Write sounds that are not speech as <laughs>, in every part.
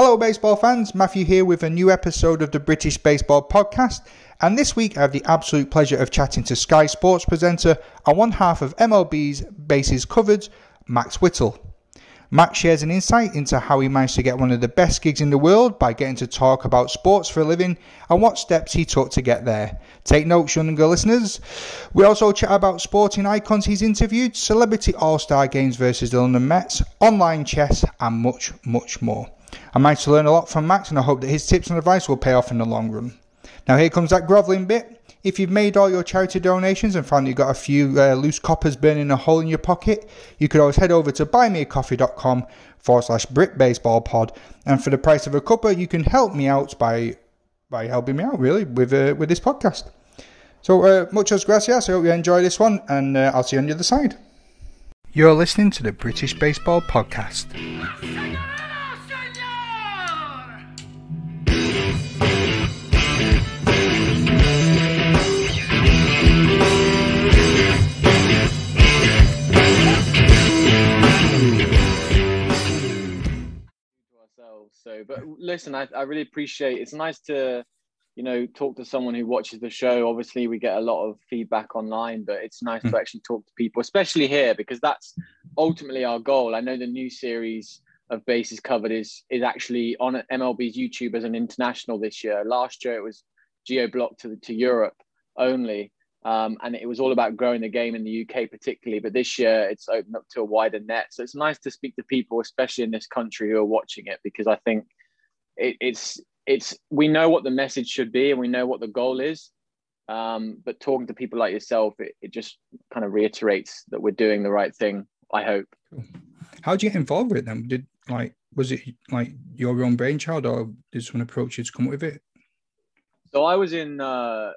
Hello, baseball fans. Matthew here with a new episode of the British Baseball Podcast. And this week, I have the absolute pleasure of chatting to Sky Sports presenter and one half of MLB's Bases Covered, Max Whittle. Max shares an insight into how he managed to get one of the best gigs in the world by getting to talk about sports for a living and what steps he took to get there. Take notes, younger listeners. We also chat about sporting icons he's interviewed, celebrity all star games versus the London Mets, online chess, and much, much more. I managed to learn a lot from Max and I hope that his tips and advice will pay off in the long run. Now, here comes that grovelling bit. If you've made all your charity donations and found you've got a few uh, loose coppers burning a hole in your pocket, you could always head over to buymeacoffee.com forward slash Brit Baseball Pod. And for the price of a cuppa, you can help me out by by helping me out, really, with, uh, with this podcast. So, uh, muchas gracias. I hope you enjoy this one, and uh, I'll see you on the other side. You're listening to the British Baseball Podcast. So, but listen, I, I really appreciate. It's nice to, you know, talk to someone who watches the show. Obviously, we get a lot of feedback online, but it's nice mm. to actually talk to people, especially here, because that's ultimately our goal. I know the new series of bases covered is is actually on MLB's YouTube as an international this year. Last year it was geo blocked to to Europe only. Um, and it was all about growing the game in the UK, particularly. But this year, it's opened up to a wider net. So it's nice to speak to people, especially in this country, who are watching it, because I think it, it's it's we know what the message should be and we know what the goal is. Um, but talking to people like yourself, it, it just kind of reiterates that we're doing the right thing. I hope. How did you get involved with them? Did like was it like your own brainchild, or did someone approach you to come up with it? So I was in uh,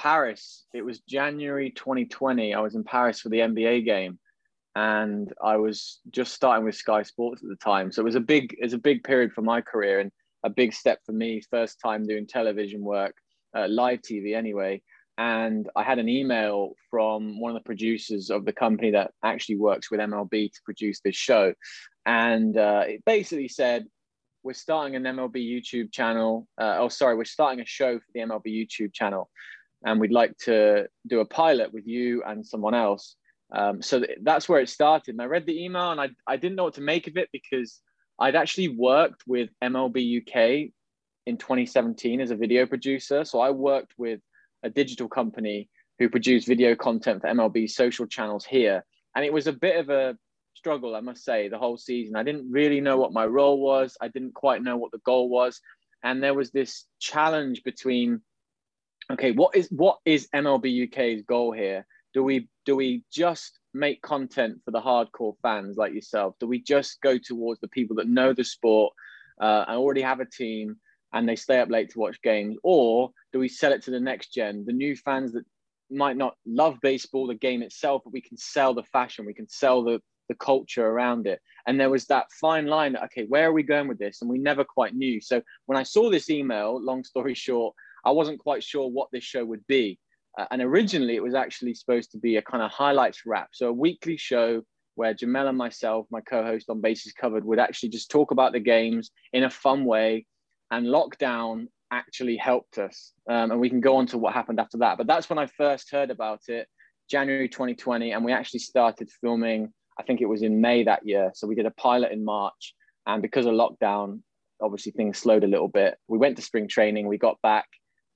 Paris. It was January 2020. I was in Paris for the NBA game, and I was just starting with Sky Sports at the time. So it was a big, it was a big period for my career and a big step for me. First time doing television work, uh, live TV anyway. And I had an email from one of the producers of the company that actually works with MLB to produce this show, and uh, it basically said, "We're starting an MLB YouTube channel. Uh, oh, sorry, we're starting a show for the MLB YouTube channel." And we'd like to do a pilot with you and someone else. Um, so th- that's where it started. And I read the email and I, I didn't know what to make of it because I'd actually worked with MLB UK in 2017 as a video producer. So I worked with a digital company who produced video content for MLB social channels here. And it was a bit of a struggle, I must say, the whole season. I didn't really know what my role was, I didn't quite know what the goal was. And there was this challenge between okay, what is what is MLB UK's goal here? Do we do we just make content for the hardcore fans like yourself? Do we just go towards the people that know the sport uh, and already have a team and they stay up late to watch games, or do we sell it to the next gen, the new fans that might not love baseball, the game itself, but we can sell the fashion, we can sell the the culture around it. And there was that fine line. Okay, where are we going with this? And we never quite knew. So when I saw this email, long story <laughs> short, I wasn't quite sure what this show would be. Uh, and originally, it was actually supposed to be a kind of highlights wrap. So a weekly show where Jamel and myself, my co-host on Bases Covered, would actually just talk about the games in a fun way. And lockdown actually helped us. Um, and we can go on to what happened after that. But that's when I first heard about it, January 2020. And we actually started filming, I think it was in May that year. So we did a pilot in March. And because of lockdown, obviously things slowed a little bit. We went to spring training, we got back,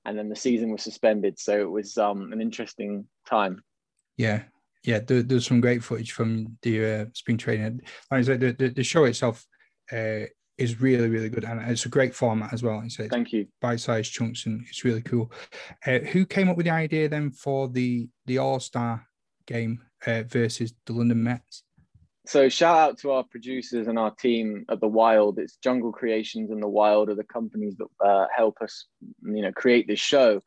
and then the season was suspended. So it was um, an interesting time. Yeah, yeah. There, there's some great footage from the uh, spring training. Like I said, the, the, the show itself uh, is really, really good, and it's a great format as well. It's, Thank you. Bite-sized chunks, and it's really cool. Uh, who came up with the idea then for the the All Star game uh, versus the London Mets? So shout out to our producers and our team at the wild. It's jungle creations and the wild are the companies that uh, help us you know create this show.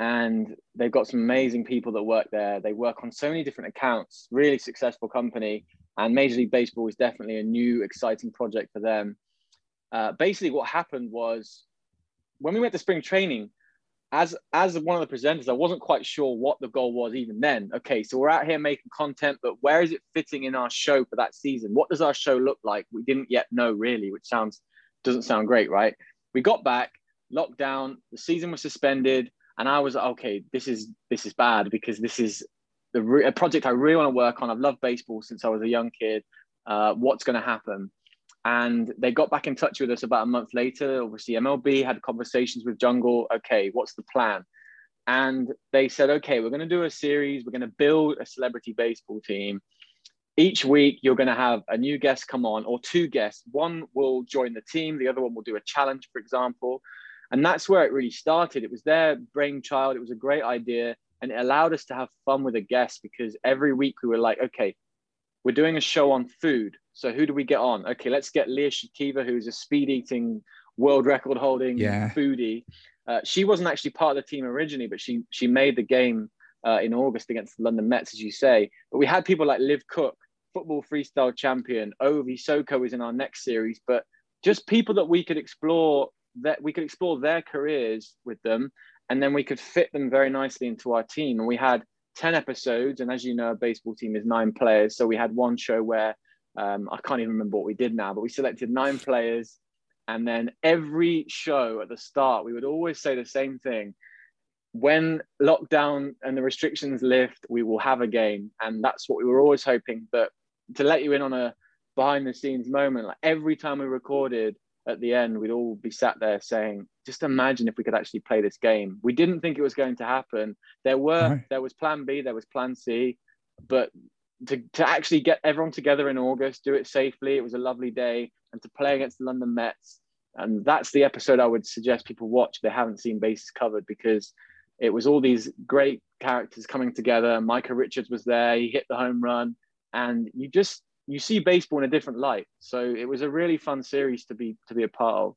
And they've got some amazing people that work there. They work on so many different accounts. Really successful company. And major league baseball is definitely a new exciting project for them. Uh, basically what happened was when we went to spring training as as one of the presenters, I wasn't quite sure what the goal was even then. Okay, so we're out here making content, but where is it fitting in our show for that season? What does our show look like? We didn't yet know really, which sounds doesn't sound great, right? We got back, lockdown, the season was suspended, and I was okay. This is this is bad because this is the re- a project I really want to work on. I've loved baseball since I was a young kid. Uh, what's going to happen? And they got back in touch with us about a month later. Obviously, MLB had conversations with Jungle. Okay, what's the plan? And they said, okay, we're going to do a series. We're going to build a celebrity baseball team. Each week, you're going to have a new guest come on, or two guests. One will join the team, the other one will do a challenge, for example. And that's where it really started. It was their brainchild. It was a great idea. And it allowed us to have fun with a guest because every week we were like, okay, we're doing a show on food. So who do we get on? Okay, let's get Leah Shutkever, who's a speed eating world record holding yeah. foodie. Uh, she wasn't actually part of the team originally, but she she made the game uh, in August against the London Mets, as you say. But we had people like Liv Cooke, football freestyle champion. Ovie Soko is in our next series, but just people that we could explore that we could explore their careers with them, and then we could fit them very nicely into our team. And we had 10 episodes. And as you know, a baseball team is nine players. So we had one show where um, I can't even remember what we did now, but we selected nine players. And then every show at the start, we would always say the same thing. When lockdown and the restrictions lift, we will have a game. And that's what we were always hoping. But to let you in on a behind the scenes moment, like every time we recorded, at the end, we'd all be sat there saying, just imagine if we could actually play this game. We didn't think it was going to happen. There were right. there was plan B, there was plan C, but to, to actually get everyone together in August, do it safely, it was a lovely day, and to play against the London Mets. And that's the episode I would suggest people watch they haven't seen Bases Covered because it was all these great characters coming together. Micah Richards was there, he hit the home run, and you just you see baseball in a different light. So it was a really fun series to be to be a part of.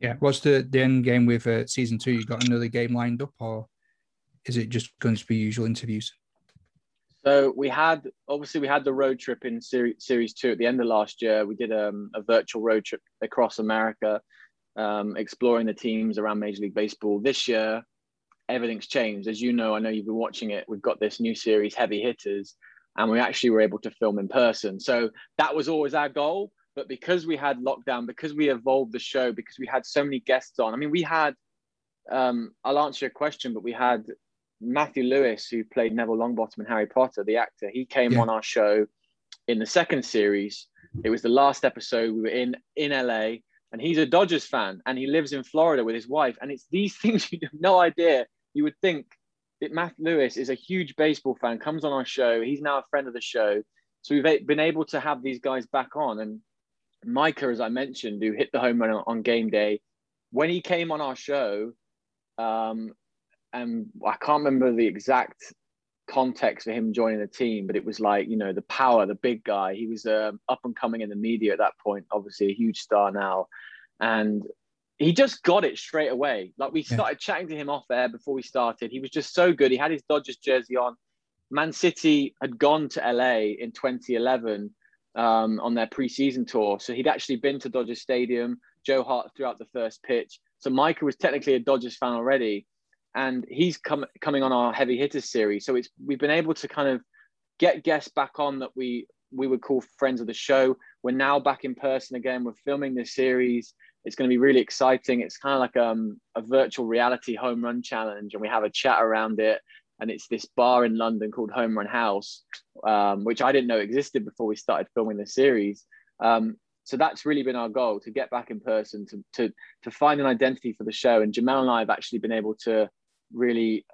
Yeah, what's the the end game with uh, season two? You got another game lined up, or is it just going to be usual interviews? So we had obviously we had the road trip in series series two at the end of last year. We did um, a virtual road trip across America, um, exploring the teams around Major League Baseball. This year, everything's changed. As you know, I know you've been watching it. We've got this new series, Heavy Hitters, and we actually were able to film in person. So that was always our goal. But because we had lockdown, because we evolved the show, because we had so many guests on, I mean, we had, um, I'll answer your question, but we had Matthew Lewis, who played Neville Longbottom in Harry Potter, the actor. He came yeah. on our show in the second series. It was the last episode. We were in in LA, and he's a Dodgers fan, and he lives in Florida with his wife. And it's these <laughs> things you have no idea. You would think that Matthew Lewis is a huge baseball fan, comes on our show. He's now a friend of the show. So we've been able to have these guys back on. And Micah, as I mentioned, who hit the home run on game day, when he came on our show, um, and I can't remember the exact context for him joining the team, but it was like, you know, the power, the big guy. He was um, up and coming in the media at that point, obviously a huge star now. And he just got it straight away. Like we started yeah. chatting to him off air before we started. He was just so good. He had his Dodgers jersey on. Man City had gone to LA in 2011 um, on their preseason tour, so he'd actually been to Dodgers Stadium. Joe Hart threw out the first pitch, so Micah was technically a Dodgers fan already, and he's coming on our heavy hitters series. So it's we've been able to kind of get guests back on that we we would call friends of the show. We're now back in person again. We're filming this series it's going to be really exciting. It's kind of like um, a virtual reality home run challenge, and we have a chat around it. And it's this bar in London called Home Run House, um, which I didn't know existed before we started filming the series. Um, so that's really been our goal to get back in person, to, to, to find an identity for the show. And Jamel and I have actually been able to really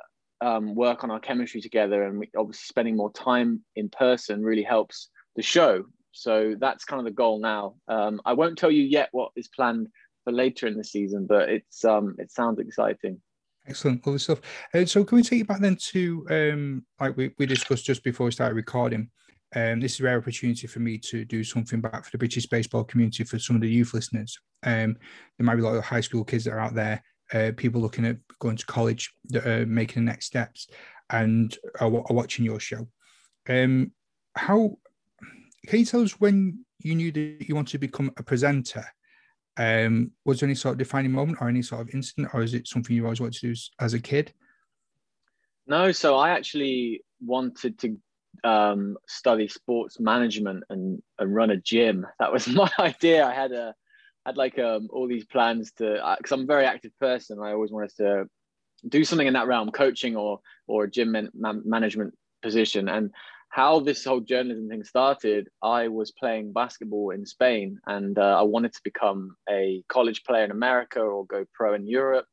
um, work on our chemistry together. And we, obviously, spending more time in person really helps the show so that's kind of the goal now. Um, I won't tell you yet what is planned for later in the season, but it's um, it sounds exciting. Excellent, lovely stuff. Uh, so can we take you back then to um, like we, we discussed just before we started recording? Um, this is a rare opportunity for me to do something back for the British baseball community for some of the youth listeners. Um, there might be a lot of high school kids that are out there, uh, people looking at going to college that are making the next steps and are, are watching your show. Um, how can you tell us when you knew that you wanted to become a presenter? Um, was there any sort of defining moment or any sort of incident, or is it something you always wanted to do as a kid? No, so I actually wanted to um, study sports management and, and run a gym. That was <laughs> my idea. I had a had like um all these plans to because I'm a very active person. I always wanted to do something in that realm, coaching or or a gym man, management position. And how this whole journalism thing started, I was playing basketball in Spain, and uh, I wanted to become a college player in America or go pro in Europe.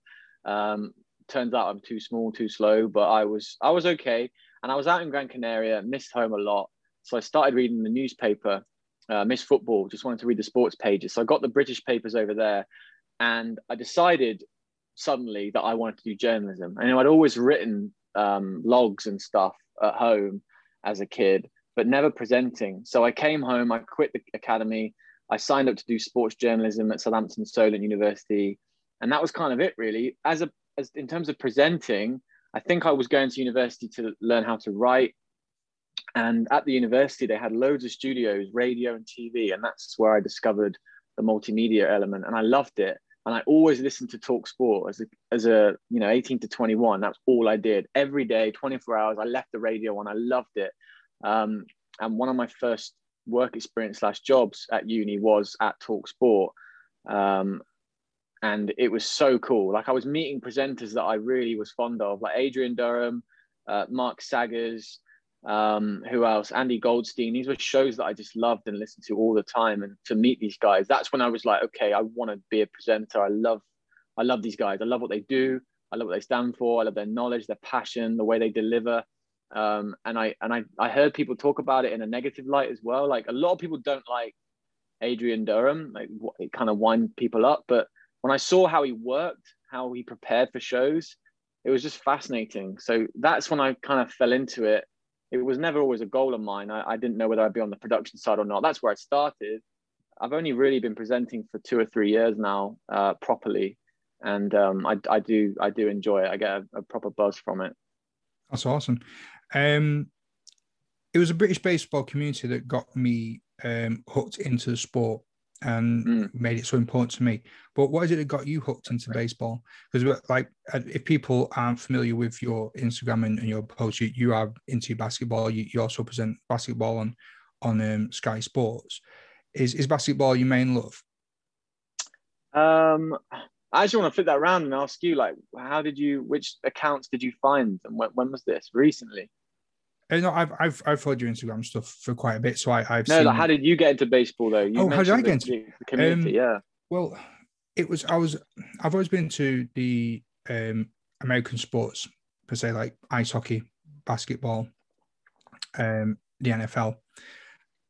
Um, turns out I'm too small, too slow, but I was I was okay. And I was out in Gran Canaria, missed home a lot, so I started reading the newspaper uh, Miss Football, just wanted to read the sports pages. So I got the British papers over there and I decided suddenly that I wanted to do journalism. You know, I'd always written um, logs and stuff at home as a kid, but never presenting. So I came home, I quit the academy, I signed up to do sports journalism at Southampton Solent University. And that was kind of it really. As a as in terms of presenting, I think I was going to university to learn how to write and at the university, they had loads of studios, radio and TV. And that's where I discovered the multimedia element. And I loved it. And I always listened to Talk Sport as a, as a, you know, 18 to 21. That's all I did every day, 24 hours. I left the radio on. I loved it. Um, and one of my first work experience slash jobs at uni was at Talk Sport. Um, and it was so cool. Like I was meeting presenters that I really was fond of, like Adrian Durham, uh, Mark Saggers, um, who else? Andy Goldstein. These were shows that I just loved and listened to all the time. And to meet these guys, that's when I was like, okay, I want to be a presenter. I love, I love these guys. I love what they do. I love what they stand for. I love their knowledge, their passion, the way they deliver. Um, and I and I I heard people talk about it in a negative light as well. Like a lot of people don't like Adrian Durham. Like it kind of wind people up. But when I saw how he worked, how he prepared for shows, it was just fascinating. So that's when I kind of fell into it it was never always a goal of mine. I, I didn't know whether I'd be on the production side or not. That's where I started. I've only really been presenting for two or three years now, uh, properly, and um, I, I do I do enjoy it. I get a, a proper buzz from it. That's awesome. Um, it was a British baseball community that got me um, hooked into the sport and mm. made it so important to me. But what is it that got you hooked into baseball? Because like, if people aren't familiar with your Instagram and, and your posts, you, you are into basketball. You, you also present basketball on on um, Sky Sports. Is is basketball your main love? Um, I actually want to flip that around and ask you, like, how did you? Which accounts did you find, and when, when was this? Recently? Uh, no, I've I've I've followed your Instagram stuff for quite a bit, so I, have no. Seen... Like, how did you get into baseball though? You oh, how did I get into the community? Um, yeah. Well, it was I was I've always been to the um, American sports per se, like ice hockey, basketball, um, the NFL,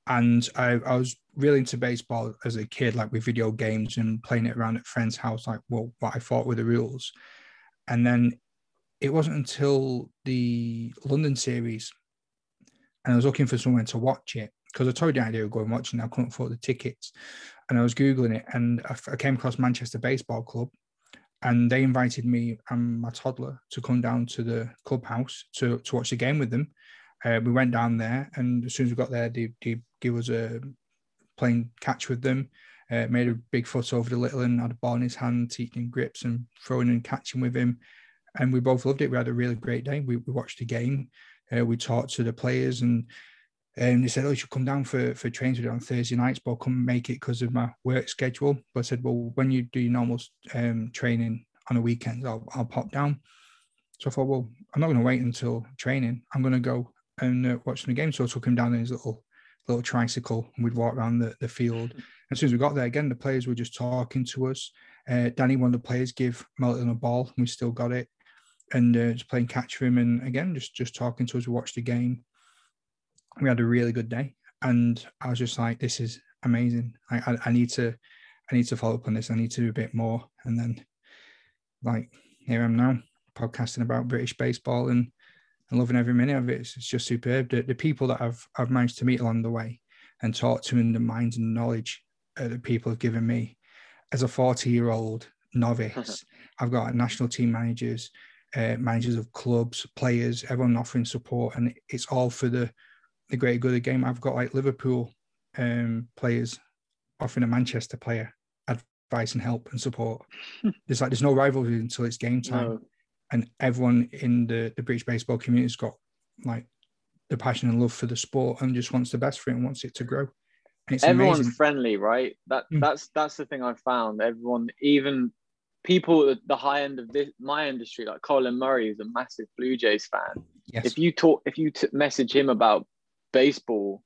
and I, I was really into baseball as a kid, like with video games and playing it around at friends' house, like well, what I thought were the rules, and then it wasn't until the London series and I was looking for someone to watch it because I told you I would go and watch it and I couldn't afford the tickets. And I was Googling it and I, came across Manchester Baseball Club and they invited me and my toddler to come down to the clubhouse to, to watch the game with them. Uh, we went down there and as soon as we got there, they, they give us a playing catch with them. Uh, made a big foot over the little and had a ball in his hand, teaching grips and throwing and catching with him. And we both loved it. We had a really great day. We, we watched the game. Uh, we talked to the players and and they said, "Oh, you should come down for for trains with it on Thursday nights, but I couldn't make it because of my work schedule." But I said, "Well, when you do your normal um, training on the weekends, I'll I'll pop down." So I thought, "Well, I'm not going to wait until training. I'm going to go and uh, watch the game." So I took him down in his little little tricycle, and we'd walk around the, the field. And as soon as we got there, again, the players were just talking to us. Uh, Danny, one of the players, gave Melton a ball, and we still got it and uh, just playing catch for him, and again, just just talking to us. We watched the game. We had a really good day, and I was just like, "This is amazing. I, I, I need to, I need to follow up on this. I need to do a bit more." And then, like, here I am now, podcasting about British baseball and and loving every minute of it. It's, it's just superb. The, the people that I've I've managed to meet along the way and talk to, and the minds and knowledge uh, that people have given me as a 40 year old novice. <laughs> I've got national team managers, uh, managers of clubs, players, everyone offering support, and it's all for the the greater good of the game. I've got like Liverpool um, players offering a Manchester player advice and help and support. <laughs> there's like there's no rivalry until it's game time, no. and everyone in the the British baseball community has got like the passion and love for the sport and just wants the best for it and wants it to grow. It's everyone's amazing. friendly, right? That Mm. that's that's the thing I found. Everyone, even people at the high end of this my industry, like Colin Murray, is a massive Blue Jays fan. Yes. If you talk, if you t- message him about baseball,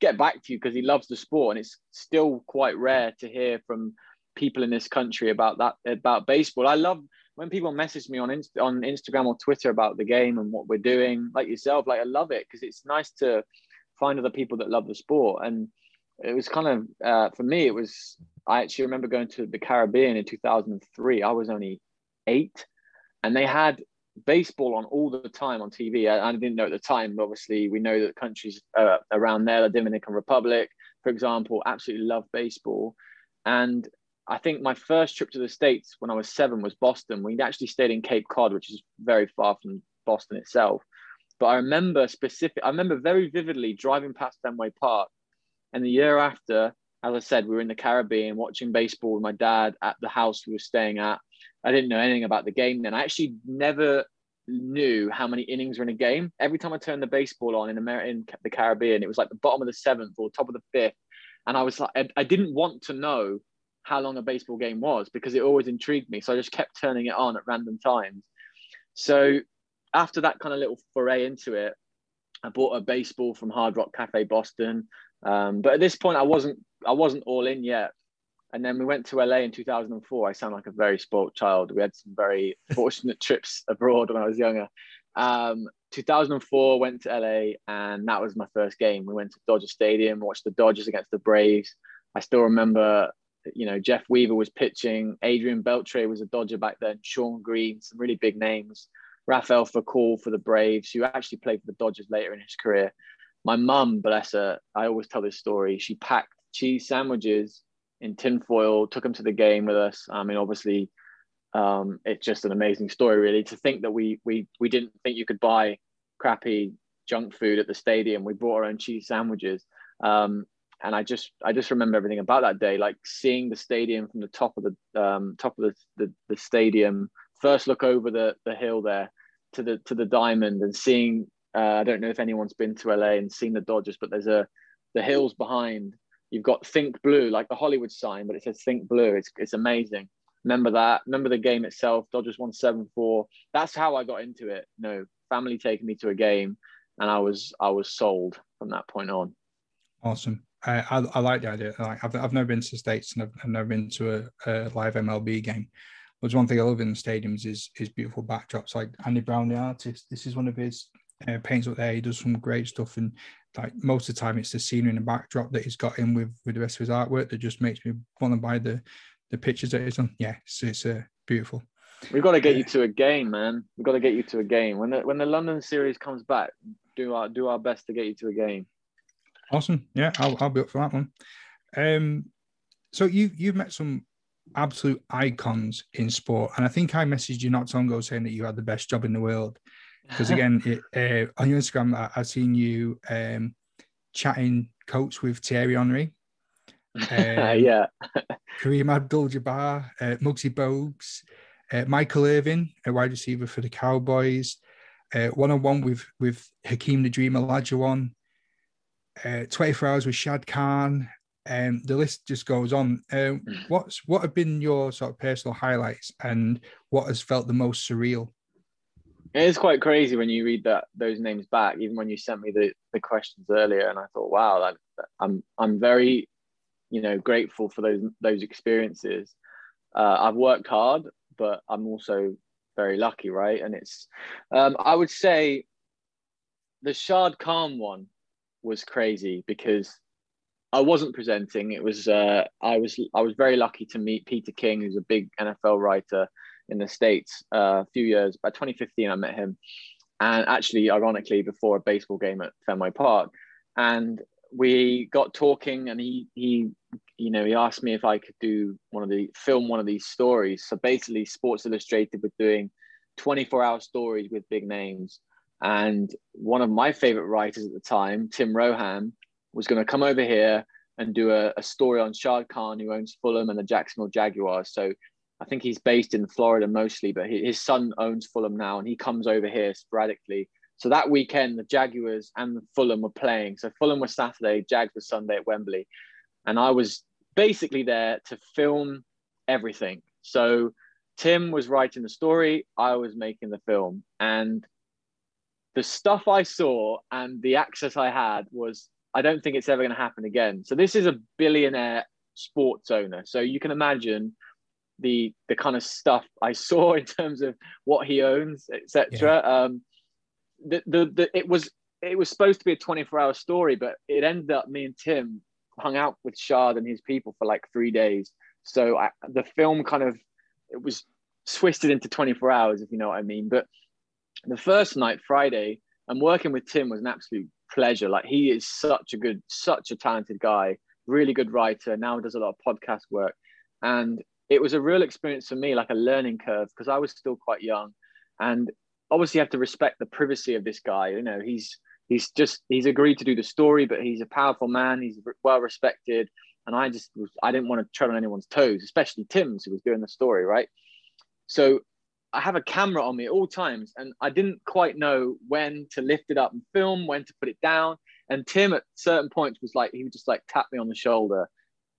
get back to you because he loves the sport, and it's still quite rare to hear from people in this country about that about baseball. I love when people message me on Inst- on Instagram or Twitter about the game and what we're doing, like yourself. Like I love it because it's nice to find other people that love the sport. And it was kind of uh, for me, it was. I actually remember going to the Caribbean in 2003. I was only eight, and they had baseball on all the time on TV. I, I didn't know at the time. Obviously, we know that countries uh, around there, the Dominican Republic, for example, absolutely love baseball. And I think my first trip to the States when I was seven was Boston. We actually stayed in Cape Cod, which is very far from Boston itself. But I remember specific, I remember very vividly driving past Fenway Park. And the year after, as I said, we were in the Caribbean watching baseball with my dad at the house we were staying at. I didn't know anything about the game then. I actually never knew how many innings were in a game. Every time I turned the baseball on in America, in the Caribbean, it was like the bottom of the seventh or top of the fifth. And I was like, I, I didn't want to know how long a baseball game was because it always intrigued me. So I just kept turning it on at random times. So after that kind of little foray into it, I bought a baseball from Hard Rock Cafe Boston. Um, but at this point, I wasn't I wasn't all in yet. And then we went to LA in 2004. I sound like a very spoilt child. We had some very <laughs> fortunate trips abroad when I was younger. Um, 2004 went to LA, and that was my first game. We went to Dodger Stadium, watched the Dodgers against the Braves. I still remember, you know, Jeff Weaver was pitching. Adrian Beltre was a Dodger back then. Shawn Green, some really big names. Rafael Furcal for the Braves, who actually played for the Dodgers later in his career. My mum, bless her, I always tell this story. She packed cheese sandwiches in tinfoil, took them to the game with us. I mean, obviously, um, it's just an amazing story, really. To think that we we we didn't think you could buy crappy junk food at the stadium. We brought our own cheese sandwiches, um, and I just I just remember everything about that day, like seeing the stadium from the top of the um, top of the, the the stadium. First look over the the hill there to the to the diamond and seeing. Uh, I don't know if anyone's been to LA and seen the Dodgers, but there's a the hills behind You've got Think Blue, like the Hollywood sign, but it says Think Blue. It's it's amazing. Remember that. Remember the game itself. Dodgers won seven four. That's how I got into it. no, family taking me to a game, and I was I was sold from that point on. Awesome. I, I, I like the idea. Like I've, I've never been to the states and I've, I've never been to a, a live MLB game. But one thing I love in the stadiums is is beautiful backdrops. Like Andy Brown, the artist, this is one of his uh, paints up there. He does some great stuff, and like most of the time, it's the scenery and the backdrop that he's got in with with the rest of his artwork that just makes me want to buy the the pictures that he's done. Yeah, it's it's uh, beautiful. We've got to get you to a game, man. We've got to get you to a game when the when the London series comes back. Do our do our best to get you to a game. Awesome. Yeah, I'll, I'll be up for that one. Um, so you you've met some absolute icons in sport, and I think I messaged you not long ago saying that you had the best job in the world. Because again, it, uh, on your Instagram, I, I've seen you um, chatting coach with Thierry Henry, <laughs> um, yeah, Kareem Abdul-Jabbar, uh, Muggsy Bogues, uh, Michael Irvin, a wide receiver for the Cowboys, one on one with with Hakeem the Dream Olajuwon, uh, 24 hours with Shad Khan, and the list just goes on. Um, what's what have been your sort of personal highlights, and what has felt the most surreal? It is quite crazy when you read that those names back. Even when you sent me the, the questions earlier, and I thought, wow, that, that, I'm I'm very, you know, grateful for those those experiences. Uh, I've worked hard, but I'm also very lucky, right? And it's, um, I would say, the Shad Khan one was crazy because I wasn't presenting. It was uh, I was I was very lucky to meet Peter King, who's a big NFL writer in the states. Uh, a few years by 2015, I met him, and actually, ironically, before a baseball game at Fenway Park, and we got talking, and he he you know he asked me if I could do one of the film one of these stories. So basically, Sports Illustrated were doing 24 hour stories with big names. And one of my favorite writers at the time, Tim Rohan, was going to come over here and do a, a, story on Shad Khan, who owns Fulham and the Jacksonville Jaguars. So I think he's based in Florida mostly, but his son owns Fulham now, and he comes over here sporadically. So that weekend, the Jaguars and Fulham were playing. So Fulham was Saturday, Jags was Sunday at Wembley. and I was basically there to film everything. So Tim was writing the story, I was making the film, and the stuff I saw and the access I had was I don't think it's ever going to happen again. So this is a billionaire sports owner. So you can imagine the the kind of stuff I saw <laughs> in terms of what he owns, etc. Yeah. Um, the, the the it was it was supposed to be a 24 hour story, but it ended up me and Tim hung out with Shad and his people for like three days. So I, the film kind of it was twisted into 24 hours, if you know what I mean. But the first night, Friday, and working with Tim was an absolute pleasure. Like he is such a good, such a talented guy, really good writer. Now does a lot of podcast work, and it was a real experience for me, like a learning curve, because I was still quite young, and obviously you have to respect the privacy of this guy. You know, he's he's just he's agreed to do the story, but he's a powerful man. He's well respected, and I just was I didn't want to tread on anyone's toes, especially Tim's who was doing the story, right? So I have a camera on me at all times, and I didn't quite know when to lift it up and film, when to put it down. And Tim at certain points was like, he would just like tap me on the shoulder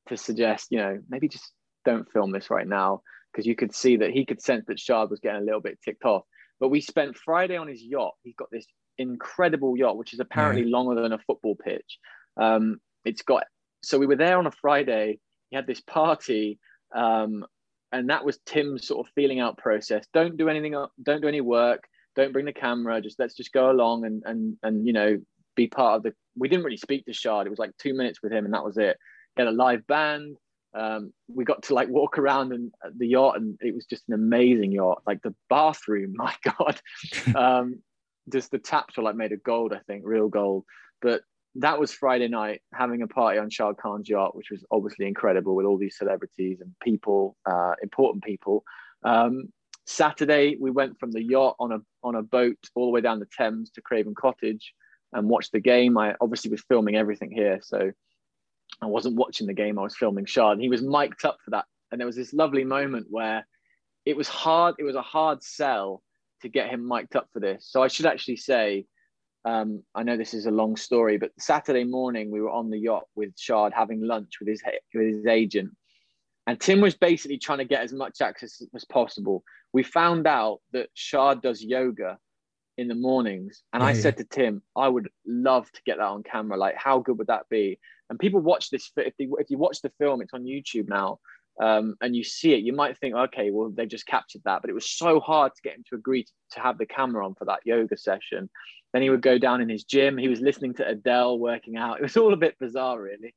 to suggest, you know, maybe just don't film this right now, because you could see that he could sense that Shad was getting a little bit ticked off. But we spent Friday on his yacht. He's got this incredible yacht, which is apparently yeah. longer than a football pitch. Um, it's got so we were there on a Friday. He had this party. Um, and that was Tim's sort of feeling out process. Don't do anything. Don't do any work. Don't bring the camera. Just let's just go along and and and you know be part of the. We didn't really speak to Shad. It was like two minutes with him, and that was it. He had a live band. Um, we got to like walk around and the yacht, and it was just an amazing yacht. Like the bathroom, <laughs> my god, um, just the taps were like made of gold. I think real gold. But that was Friday night, having a party on Shad Khan's yacht, which was obviously incredible with all these celebrities and people, uh, important people. Um, Saturday, we went from the yacht on a on a boat all the way down the Thames to Craven Cottage and watched the game. I obviously was filming everything here, so I wasn't watching the game. I was filming Shad. and He was mic'd up for that, and there was this lovely moment where it was hard. It was a hard sell to get him mic'd up for this. So I should actually say um, I know this is a long story, but Saturday morning we were on the yacht with Shad having lunch with his with his agent, and Tim was basically trying to get as much access as possible. We found out that Shad does yoga in the mornings, and yeah, I said to Tim, I would love to get that on camera. Like, how good would that be? And people watch this. If, they, if you watch the film, it's on YouTube now. Um, and you see it, you might think, okay, well, they've just captured that. But it was so hard to get him to agree to, to have the camera on for that yoga session. Then he would go down in his gym. He was listening to Adele working out. It was all a bit bizarre, really.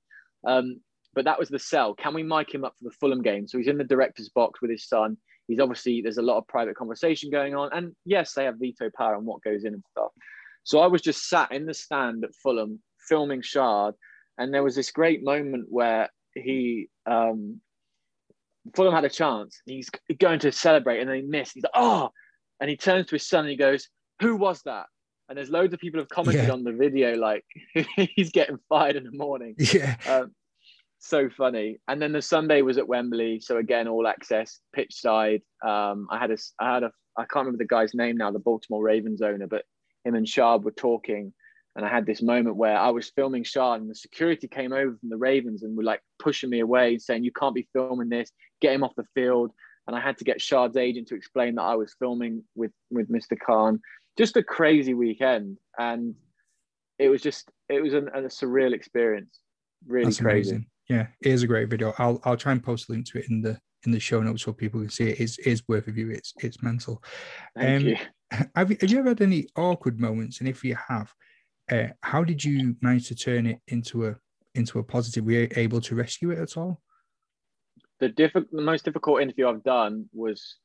Um, but that was the sell. Can we mic him up for the Fulham game? So he's in the director's box with his son. He's obviously there's a lot of private conversation going on, and yes, they have veto power on what goes in and stuff. So I was just sat in the stand at Fulham filming Shad, and there was this great moment where he um, Fulham had a chance. He's going to celebrate, and then he missed. He's like, oh, and he turns to his son and he goes, "Who was that?" and there's loads of people have commented yeah. on the video like <laughs> he's getting fired in the morning. Yeah. Um, so funny. And then the Sunday was at Wembley, so again all access, pitch side. Um, I had a, I had a, I can't remember the guy's name now, the Baltimore Ravens owner, but him and Shad were talking, and I had this moment where I was filming Shad, and the security came over from the Ravens and were like pushing me away, and saying you can't be filming this, get him off the field. And I had to get Shad's agent to explain that I was filming with with Mr. Khan just a crazy weekend, and it was just it was an, a surreal experience. Really That's crazy. Amazing. Yeah, it is a great video. I'll I'll try and post a link to it in the in the show notes so people can see it. It's, it's worth a view. It's it's mental. Thank um, you. <laughs> Have you have you ever had any awkward moments? And if you have, uh, how did you manage to turn it into a into a positive? Were you able to rescue it at all? The diff- the most difficult interview I've done was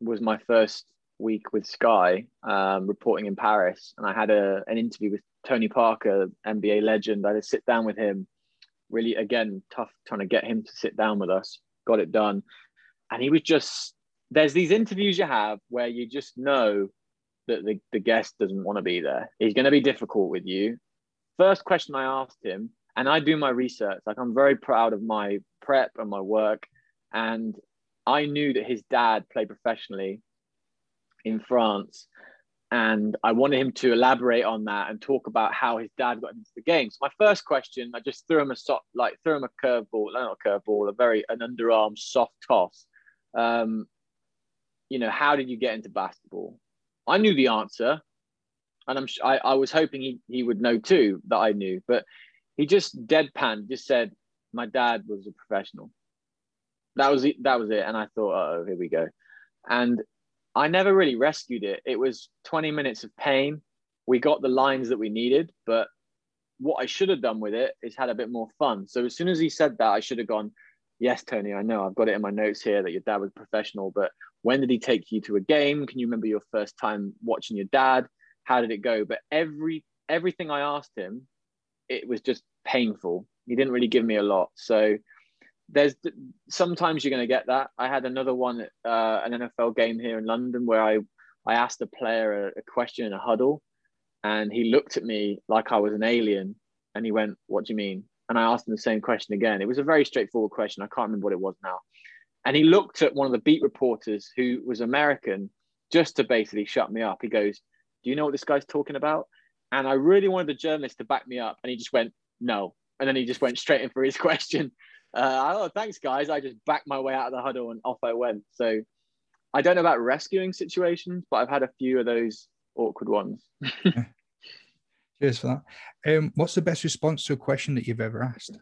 was my first week with Sky, um, reporting in Paris, and I had a an interview with Tony Parker, NBA legend. I had to sit down with him. Really, again, tough trying to get him to sit down with us. Got it done, and he was just. There's these interviews you have where you just know that the, the guest doesn't want to be there. He's going to be difficult with you. First question I asked him, and I do my research. Like I'm very proud of my prep and my work, and I knew that his dad played professionally in France. and I wanted him to elaborate on that and talk about how his dad got into the game. So my first question, I just threw him a soft, like threw him a curveball, not a curveball, a very an underarm soft toss. Um, you know, how did you get into basketball? I knew the answer, and I'm I, I was hoping he he would know too that I knew, but he just deadpan just said, "My dad was a professional." That was it. That was it, and I thought, "Oh, here we go," and I never really rescued it. It was 20 minutes of pain. We got the lines that we needed, but what I should have done with it is had a bit more fun. So as soon as he said that, I should have gone, Yes, Tony, I know I've got it in my notes here that your dad was professional, but when did he take you to a game? Can you remember your first time watching your dad? How did it go? But every everything I asked him, it was just painful. He didn't really give me a lot. So there's sometimes you're going to get that. I had another one, uh, an NFL game here in London where I, I asked a player a, a, question in a huddle and he looked at me like I was an alien and he went, What do you mean? And I asked him the same question again. It was a very straightforward question. I can't remember what it was now. And he looked at one of the beat reporters who was American just to basically shut me up. He goes, Do you know what this guy's talking about? And I really wanted the journalist to back me up. And he just went, No. And then he just went straight in for his <laughs> question. Uh, oh, thanks, guys. I just backed my way out of the huddle and off I went. So I don't know about rescuing situations, but I've had a few of those awkward ones. <laughs> Cheers for that. Um, what's the best response to a question that you've ever asked?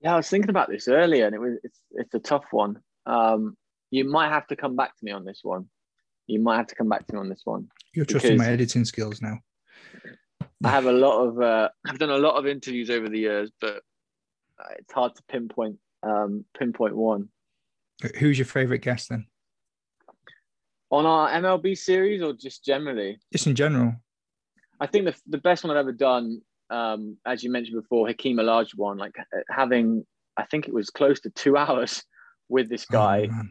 Yeah, I was thinking about this earlier, and it was it's it's a tough one. Um, you might have to come back to me on this one. You might have to come back to me on this one. You're trusting my editing skills now. I have a lot of uh, I've done a lot of interviews over the years, but it's hard to pinpoint um, pinpoint one. Who's your favorite guest then? On our MLB series or just generally? Just in general. I think the, the best one I've ever done, um, as you mentioned before, Hakeem Olajuwon, like having, I think it was close to two <laughs> hours with this guy. Oh,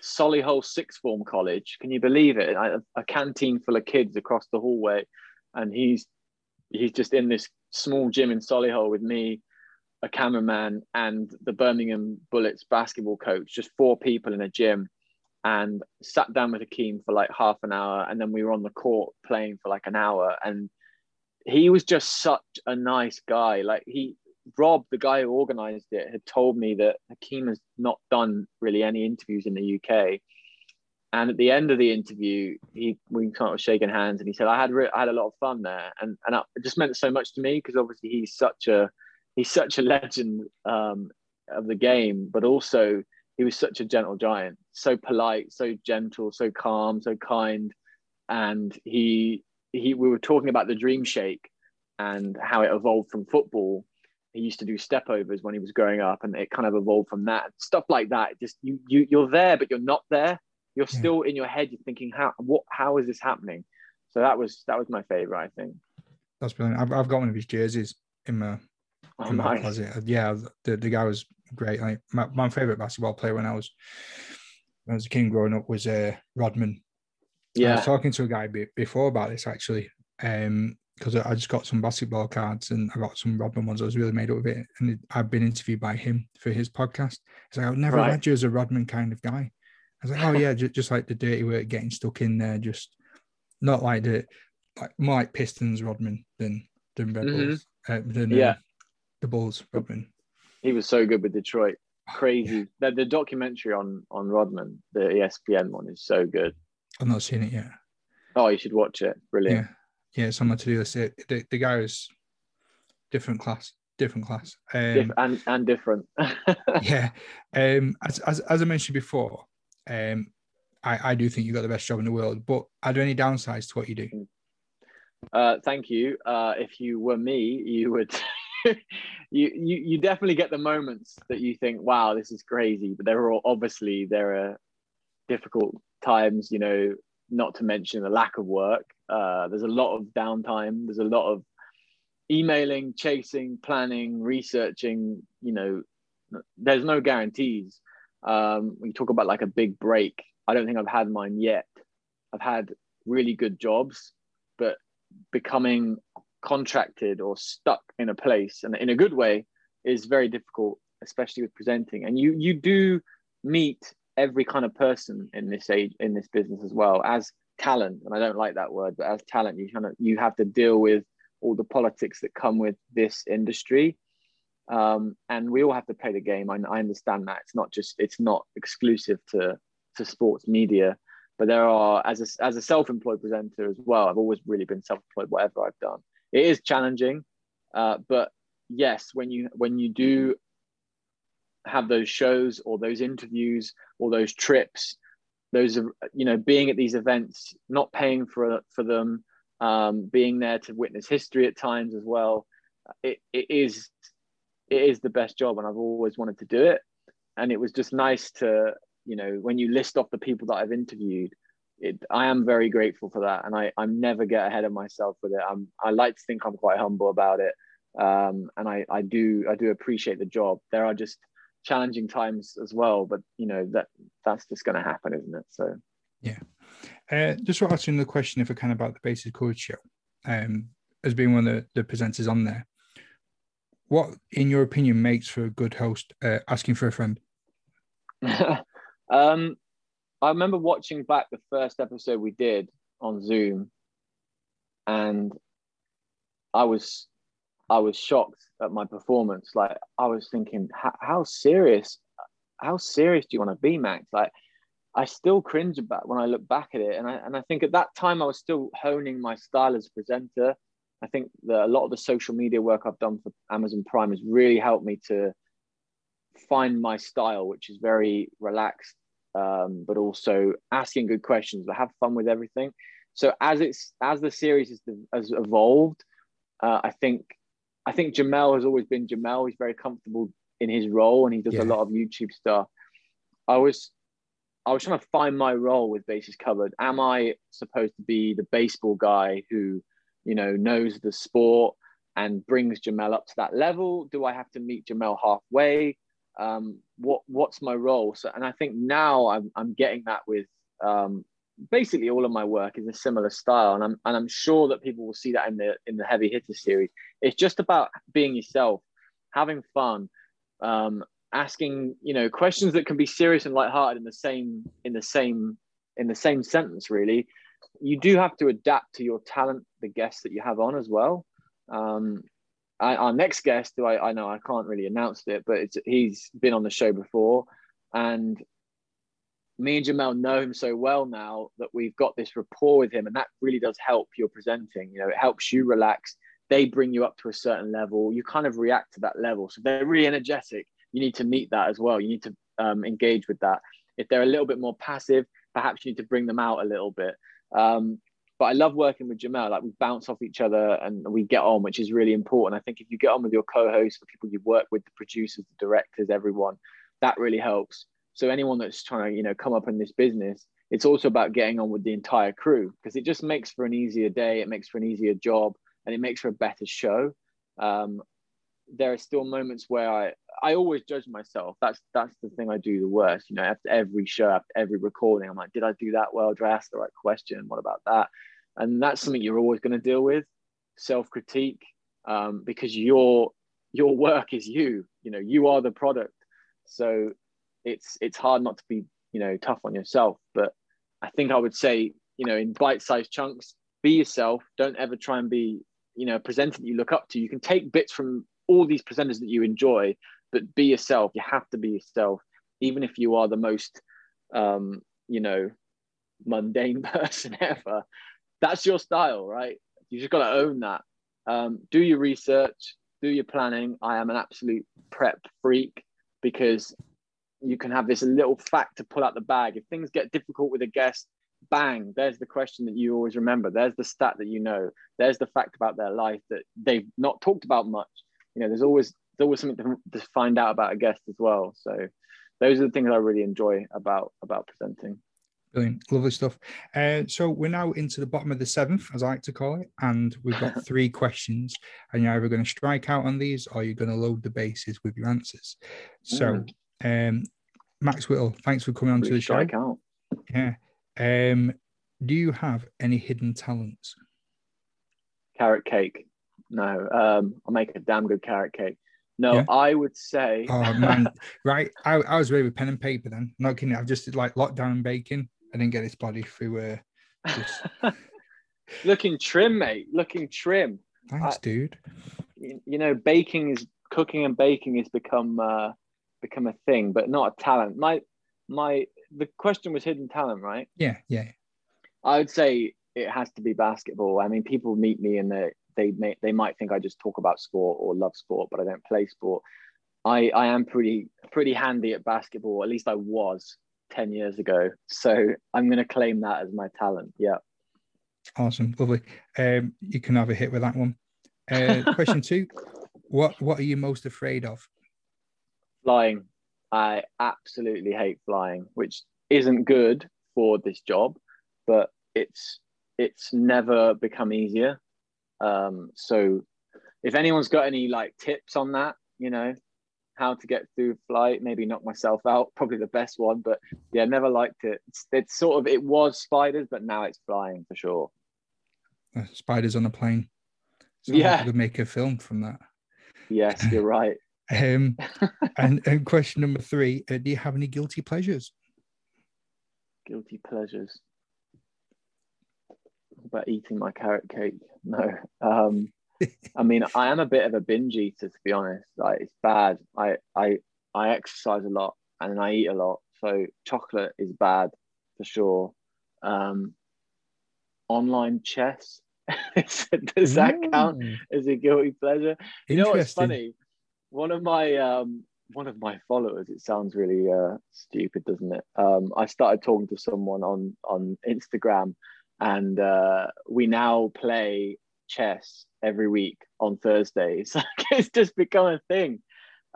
Solihull Sixth Form College. Can you believe it? A, a canteen full of kids across the hallway, and he's he's just in this small gym in Solihull with me, a cameraman and the Birmingham Bullets basketball coach, just four people in a gym, and sat down with Hakeem for like half an hour, and then we were on the court playing for like an hour, and he was just such a nice guy. Like he, Rob, the guy who organised it, had told me that Hakeem has not done really any interviews in the UK. And at the end of the interview, he we kind of shaking hands, and he said, "I had re- I had a lot of fun there," and and it just meant so much to me because obviously he's such a he's such a legend um, of the game, but also he was such a gentle giant, so polite, so gentle, so calm, so kind, and he he we were talking about the dream shake and how it evolved from football. He used to do stepovers when he was growing up, and it kind of evolved from that. Stuff like that. Just you you you're there, but you're not there. You're yeah. still in your head. You're thinking how what how is this happening? So that was that was my favorite. I think. That's brilliant. I've, I've got one of his jerseys in my oh, in Oh, nice. Yeah, the, the guy was great. Like my, my favorite basketball player when I was when I was a kid growing up was uh, Rodman. Yeah, I was talking to a guy before about this actually, um, because I just got some basketball cards and I got some Rodman ones. I was really made up of it, and I've been interviewed by him for his podcast. He's like, I've never right. you as a Rodman kind of guy. I was like, oh <laughs> yeah, just, just like the dirty work, getting stuck in there, just not like the like more like Pistons Rodman than than Red mm-hmm. Bulls. Uh, than, yeah. Uh, the Bulls, Rodman. He was so good with Detroit. Crazy. Yeah. The, the documentary on on Rodman, the ESPN one, is so good. I've not seen it yet. Oh, you should watch it. Brilliant. Yeah, yeah. It's on my to do list. The, the guy is different class, different class, um, and and different. <laughs> yeah. Um, as, as as I mentioned before, um, I I do think you got the best job in the world. But are there any downsides to what you do? Uh, thank you. Uh, if you were me, you would <laughs> <laughs> you, you you definitely get the moments that you think, wow, this is crazy. But there are obviously there are difficult times, you know, not to mention the lack of work. Uh, there's a lot of downtime. There's a lot of emailing, chasing, planning, researching. You know, there's no guarantees. Um, you talk about like a big break, I don't think I've had mine yet. I've had really good jobs, but becoming contracted or stuck in a place and in a good way is very difficult especially with presenting and you you do meet every kind of person in this age in this business as well as talent, and I don't like that word, but as talent, you kind of you have to deal with all the politics that come with this industry. Um, and we all have to play the game. I, I understand that it's not just it's not exclusive to to sports media, but there are as a as a self-employed presenter as well. I've always really been self-employed, whatever I've done. It is challenging, uh, but yes, when you when you do have those shows or those interviews or those trips, those you know being at these events, not paying for for them, um, being there to witness history at times as well. It, it is it is the best job, and I've always wanted to do it. And it was just nice to you know when you list off the people that I've interviewed. It, I am very grateful for that, and I I never get ahead of myself with it. I'm I like to think I'm quite humble about it, um, and I I do I do appreciate the job. There are just challenging times as well, but you know that that's just going to happen, isn't it? So yeah. Uh, just want to ask another question, if I can, about the Bases Covered Show, um, as being one of the, the presenters on there. What, in your opinion, makes for a good host? Uh, asking for a friend. <laughs> um, I remember watching back the first episode we did on Zoom, and I was I was shocked at my performance. Like I was thinking, how serious, how serious do you want to be, Max? Like I still cringe about when I look back at it, and I and I think at that time I was still honing my style as a presenter. I think that a lot of the social media work I've done for Amazon Prime has really helped me to find my style, which is very relaxed, um, but also asking good questions, but have fun with everything. So as it's as the series has, has evolved, uh, I think I think Jamel has always been Jamel. He's very comfortable in his role, and he does yeah. a lot of YouTube stuff. I was I was trying to find my role with bases covered. Am I supposed to be the baseball guy who, you know, knows the sport and brings Jamel up to that level? Do I have to meet Jamel halfway? Um, what what's my role? So, and I think now I'm I'm getting that with um, basically all of my work is a similar style, and I'm and I'm sure that people will see that in the in the heavy hitter series. It's just about being yourself, having fun, um, asking you know questions that can be serious and lighthearted in the same in the same in the same sentence really you do have to adapt to your talent the guests that you have on as well um, I, our next guest who I, I know i can't really announce it but he's been on the show before and me and jamel know him so well now that we've got this rapport with him and that really does help your presenting you know it helps you relax they bring you up to a certain level you kind of react to that level so they're really energetic you need to meet that as well. You need to um, engage with that. If they're a little bit more passive, perhaps you need to bring them out a little bit. Um, but I love working with Jamel. Like we bounce off each other and we get on, which is really important. I think if you get on with your co-hosts, the people you work with, the producers, the directors, everyone, that really helps. So anyone that's trying to, you know, come up in this business, it's also about getting on with the entire crew because it just makes for an easier day. It makes for an easier job, and it makes for a better show. Um, there are still moments where I I always judge myself. That's that's the thing I do the worst. You know, after every show, after every recording, I'm like, did I do that well? Did I ask the right question? What about that? And that's something you're always going to deal with, self critique, um, because your your work is you. You know, you are the product. So it's it's hard not to be you know tough on yourself. But I think I would say you know in bite sized chunks, be yourself. Don't ever try and be you know a presenter that you look up to. You can take bits from all these presenters that you enjoy, but be yourself. You have to be yourself, even if you are the most, um, you know, mundane <laughs> person ever. That's your style, right? You just got to own that. Um, do your research, do your planning. I am an absolute prep freak because you can have this little fact to pull out the bag. If things get difficult with a guest, bang, there's the question that you always remember. There's the stat that you know. There's the fact about their life that they've not talked about much you know, there's always there's always something to, to find out about a guest as well. So those are the things I really enjoy about about presenting. Brilliant, lovely stuff. Uh, so we're now into the bottom of the seventh, as I like to call it, and we've got <laughs> three questions, and you're either going to strike out on these or you're going to load the bases with your answers. So, mm. um, Max Whittle, thanks for coming on to the show. Out. Yeah. Um, do you have any hidden talents? Carrot cake. No, um, I'll make a damn good carrot cake. No, yeah. I would say. Oh man, <laughs> right. I, I was ready with pen and paper then. Not kidding. I've just like lockdown and baking. I didn't get this body through uh, Just, <laughs> Looking trim, mate. Looking trim. thanks, I- dude. You, you know, baking is cooking and baking has become uh, become a thing, but not a talent. My my the question was hidden talent, right? Yeah, yeah. I would say it has to be basketball. I mean, people meet me and they they may they might think I just talk about sport or love sport, but I don't play sport. I I am pretty pretty handy at basketball. At least I was ten years ago. So I'm going to claim that as my talent. Yeah. Awesome, lovely. Um, you can have a hit with that one. Uh, <laughs> question two: What What are you most afraid of? Flying. I absolutely hate flying, which isn't good for this job, but it's it's never become easier. Um, so if anyone's got any like tips on that, you know, how to get through flight, maybe knock myself out, <laughs> probably the best one. But yeah, never liked it. It's, it's sort of it was spiders, but now it's flying for sure. Uh, spiders on a plane. Like Yeah. I could make a film from that. Yes, you're <laughs> right. Um, <laughs> and, and question number three: uh, Do you have any guilty pleasures? Guilty pleasures. About eating my carrot cake? <laughs> No. Um, I mean, I am a bit of a binge eater, to be honest. Like, it's bad. I I I exercise a lot and I eat a lot, so chocolate is bad for sure. Um, online chess. <laughs> Does that count Ooh, as a guilty pleasure? You know what's funny? One of my um one of my followers, it sounds really uh stupid, doesn't it? Um I started talking to someone on on Instagram and uh we now play chess every week on Thursdays. <laughs> it's just become a thing.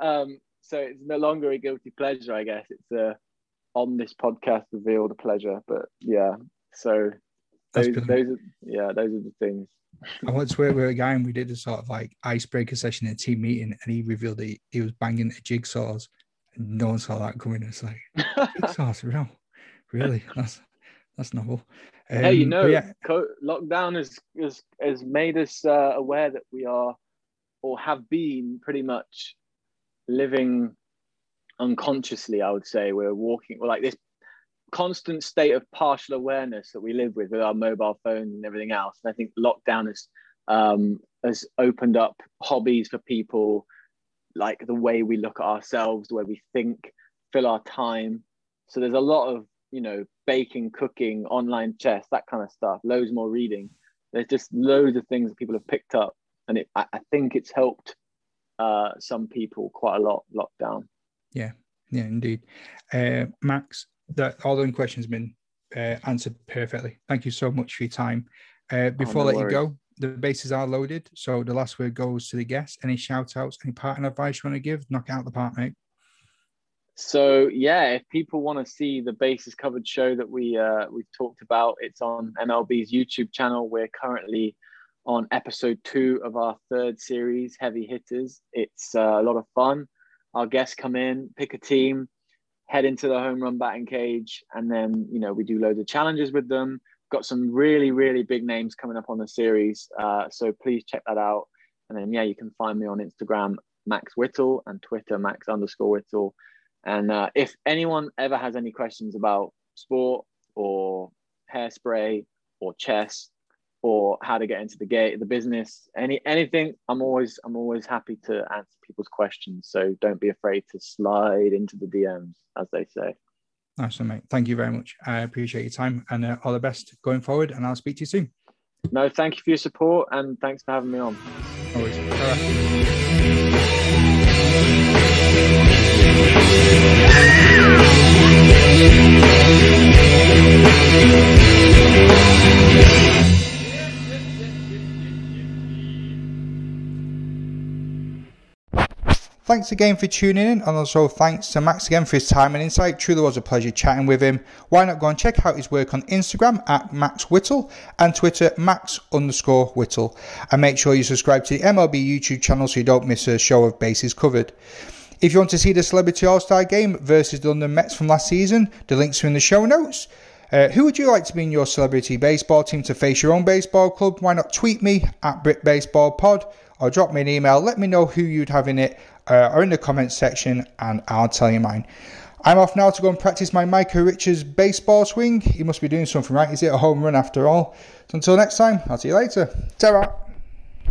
Um so it's no longer a guilty pleasure, I guess. It's a on this podcast revealed a pleasure. But yeah, so those, those are yeah, those are the things. I once worked with a guy and we did a sort of like icebreaker session in a team meeting, and he revealed that he, he was banging the jigsaws. And no one saw that coming. It's like <laughs> jigsaws, real, really? That's that's novel. Hey, you Um, know, yeah, co- lockdown has, has has made us uh, aware that we are, or have been, pretty much living unconsciously. I would say we're walking, we're like this constant state of partial awareness that we live with with our mobile phones and everything else. And I think lockdown has um, has opened up hobbies for people, like the way we look at ourselves, the way we think, fill our time. So there's a lot of you know baking, cooking, online chess, that kind of stuff. Loads more reading. There's just loads of things that people have picked up, and it, I, I think it's helped uh, some people quite a lot. Lockdown. yeah, yeah, indeed. Uh, Max, that all the questions have been uh, answered perfectly. Thank you so much for your time. Uh, before no I let you go, the bases are loaded, so the last word goes to the guest. Any shout outs, any parting advice you want to give? Knock out the park, mate. So yeah, if people want to see the bases covered show that we uh, we've talked about, it's on MLB's YouTube channel. We're currently on episode two of our third series, Heavy Hitters. It's uh, a lot of fun. Our guests come in, pick a team, head into the home run batting cage, and then you know we do loads of challenges with them. Got some really really big names coming up on the series, uh, so please check that out. And then yeah, you can find me on Instagram Max Whittle and Twitter Max underscore Whittle. And uh, if anyone ever has any questions about sport or hairspray or chess or how to get into the gate, the business, any anything, I'm always I'm always happy to answer people's questions. So don't be afraid to slide into the DMs, as they say. Awesome, mate. Thank you very much. I appreciate your time and uh, all the best going forward. And I'll speak to you soon. No, thank you for your support and thanks for having me on. Always. Thanks again for tuning in, and also thanks to Max again for his time and insight. Truly was a pleasure chatting with him. Why not go and check out his work on Instagram at Max Whittle and Twitter Max underscore Whittle. And make sure you subscribe to the MLB YouTube channel so you don't miss a show of bases covered. If you want to see the Celebrity All Star game versus the London Mets from last season, the links are in the show notes. Uh, who would you like to be in your celebrity baseball team to face your own baseball club? Why not tweet me at BritBaseballPod or drop me an email. Let me know who you'd have in it uh, or in the comments section and I'll tell you mine. I'm off now to go and practice my Micah Richards baseball swing. He must be doing something right. Is it a home run after all? So until next time, I'll see you later. Ta